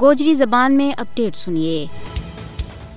گوجری زبان میں اپڈیٹ سنیے۔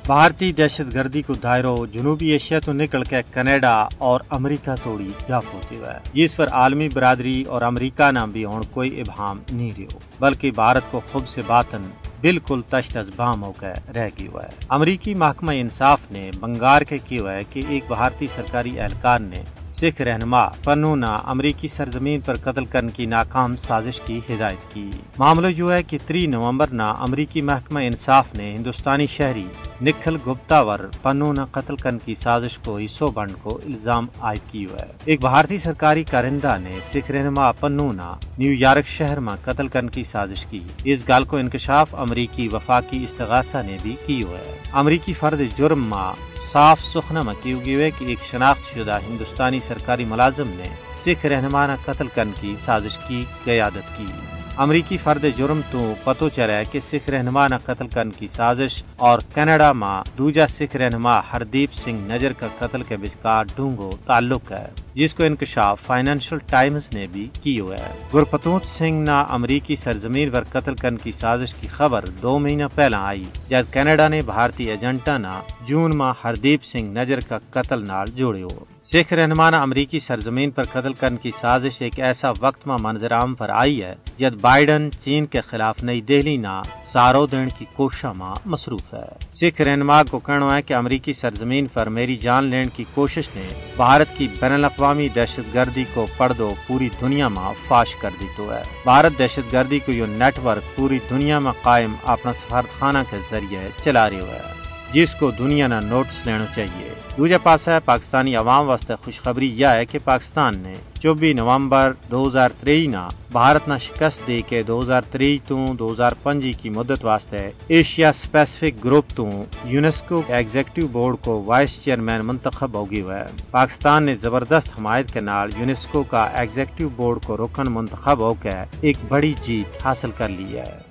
بھارتی دہشت گردی کو دائروں جنوبی ایشیا تو نکل کے کینیڈا اور امریکہ توڑی جا پہنچی ہوا ہے۔ جس پر عالمی برادری اور امریکہ نہ بھی ہوں کوئی ابہام نہیں رہو بلکہ بھارت کو خود سے باطن بالکل تشت از بام ہو کر رہ گیا ہوا ہے۔ امریکی محکمہ انصاف نے بنگار کے کی ہوا ہے کہ ایک بھارتی سرکاری اہلکار نے سکھ رہنما پنونا امریکی سرزمین پر قتل کرنے کی ناکام سازش کی ہدایت کی۔ معاملہ جو ہے کہ تری نومبر نہ امریکی محکمہ انصاف نے ہندوستانی شہری نکھل گپتا ور پنونا قتل کرنے کی سازش کو حصوں بنڈ کو الزام عائد کی ہوا ہے۔ ایک بھارتی سرکاری کارندہ نے سکھ رہنما پنونا نیو یارک شہر میں قتل کرنے کی سازش کی۔ اس گال کو انکشاف امریکی وفاقی استغاثہ نے بھی کی ہے۔ امریکی فرد جرم ماں صاف سخنا مکی ہوئی ہے کہ ایک شناخت شدہ ہندوستانی سرکاری ملازم نے سکھ رہنمانہ قتل کرنے کی سازش کی قیادت کی۔ امریکی فرد جرم تو پتو چلے کہ سکھ رہنما نہ قتل کرنے کی سازش اور کینیڈا ماں دوجا سکھ رہنما ہردیپ سنگھ نجر کا قتل کے بچکار ڈونگو تعلق ہے۔ جس کو انکشاف فائنینشل ٹائمز نے بھی کی ہوا ہے گرپتوت سنگھ نہ امریکی سرزمین پر قتل کرنے کی سازش کی خبر دو مہینہ پہلا آئی، جب کینیڈا نے بھارتی ایجنٹا نہ جون ماہ ہردیپ سنگھ نجر کا قتل نال جوڑے ہو۔ سکھ رہنما امریکی سرزمین پر قتل کرنے کی سازش ایک ایسا وقت میں منظر عام پر آئی ہے، جب بائیڈن چین کے خلاف نئی دہلی نہ سارو دین کی کوشش ماں مصروف ہے۔ سکھ رہنما کو کہنا ہے کہ امریکی سرزمین پر میری جان لینے کی کوشش نے بھارت کی بین الاقوامی دہشت گردی کو پردو دو پوری دنیا میں فاش کر دی تو ہے۔ بھارت دہشت گردی کو یہ نیٹ ورک پوری دنیا میں قائم اپنا سفارتخانہ کے ذریعے چلا رہی ہوا ہے۔ جس کو دنیا نہ نوٹس لینا چاہیے۔ دوجا پاس ہے پاکستانی عوام واسطے خوشخبری یہ ہے کہ پاکستان نے چوبی نومبر دو ہزار تری نہ بھارت نہ شکست دے کے دو ہزار تری تو دو ہزار پنجی کی مدت واسطے ایشیا سپیسفک گروپ تو یونیسکو ایگزیکٹو بورڈ کو وائس چیئرمین منتخب ہو گئی ہے پاکستان نے زبردست حمایت کے نال یونیسکو کا ایگزیکٹو بورڈ کو رکن منتخب ہو کے ایک بڑی جیت حاصل کر لی ہے۔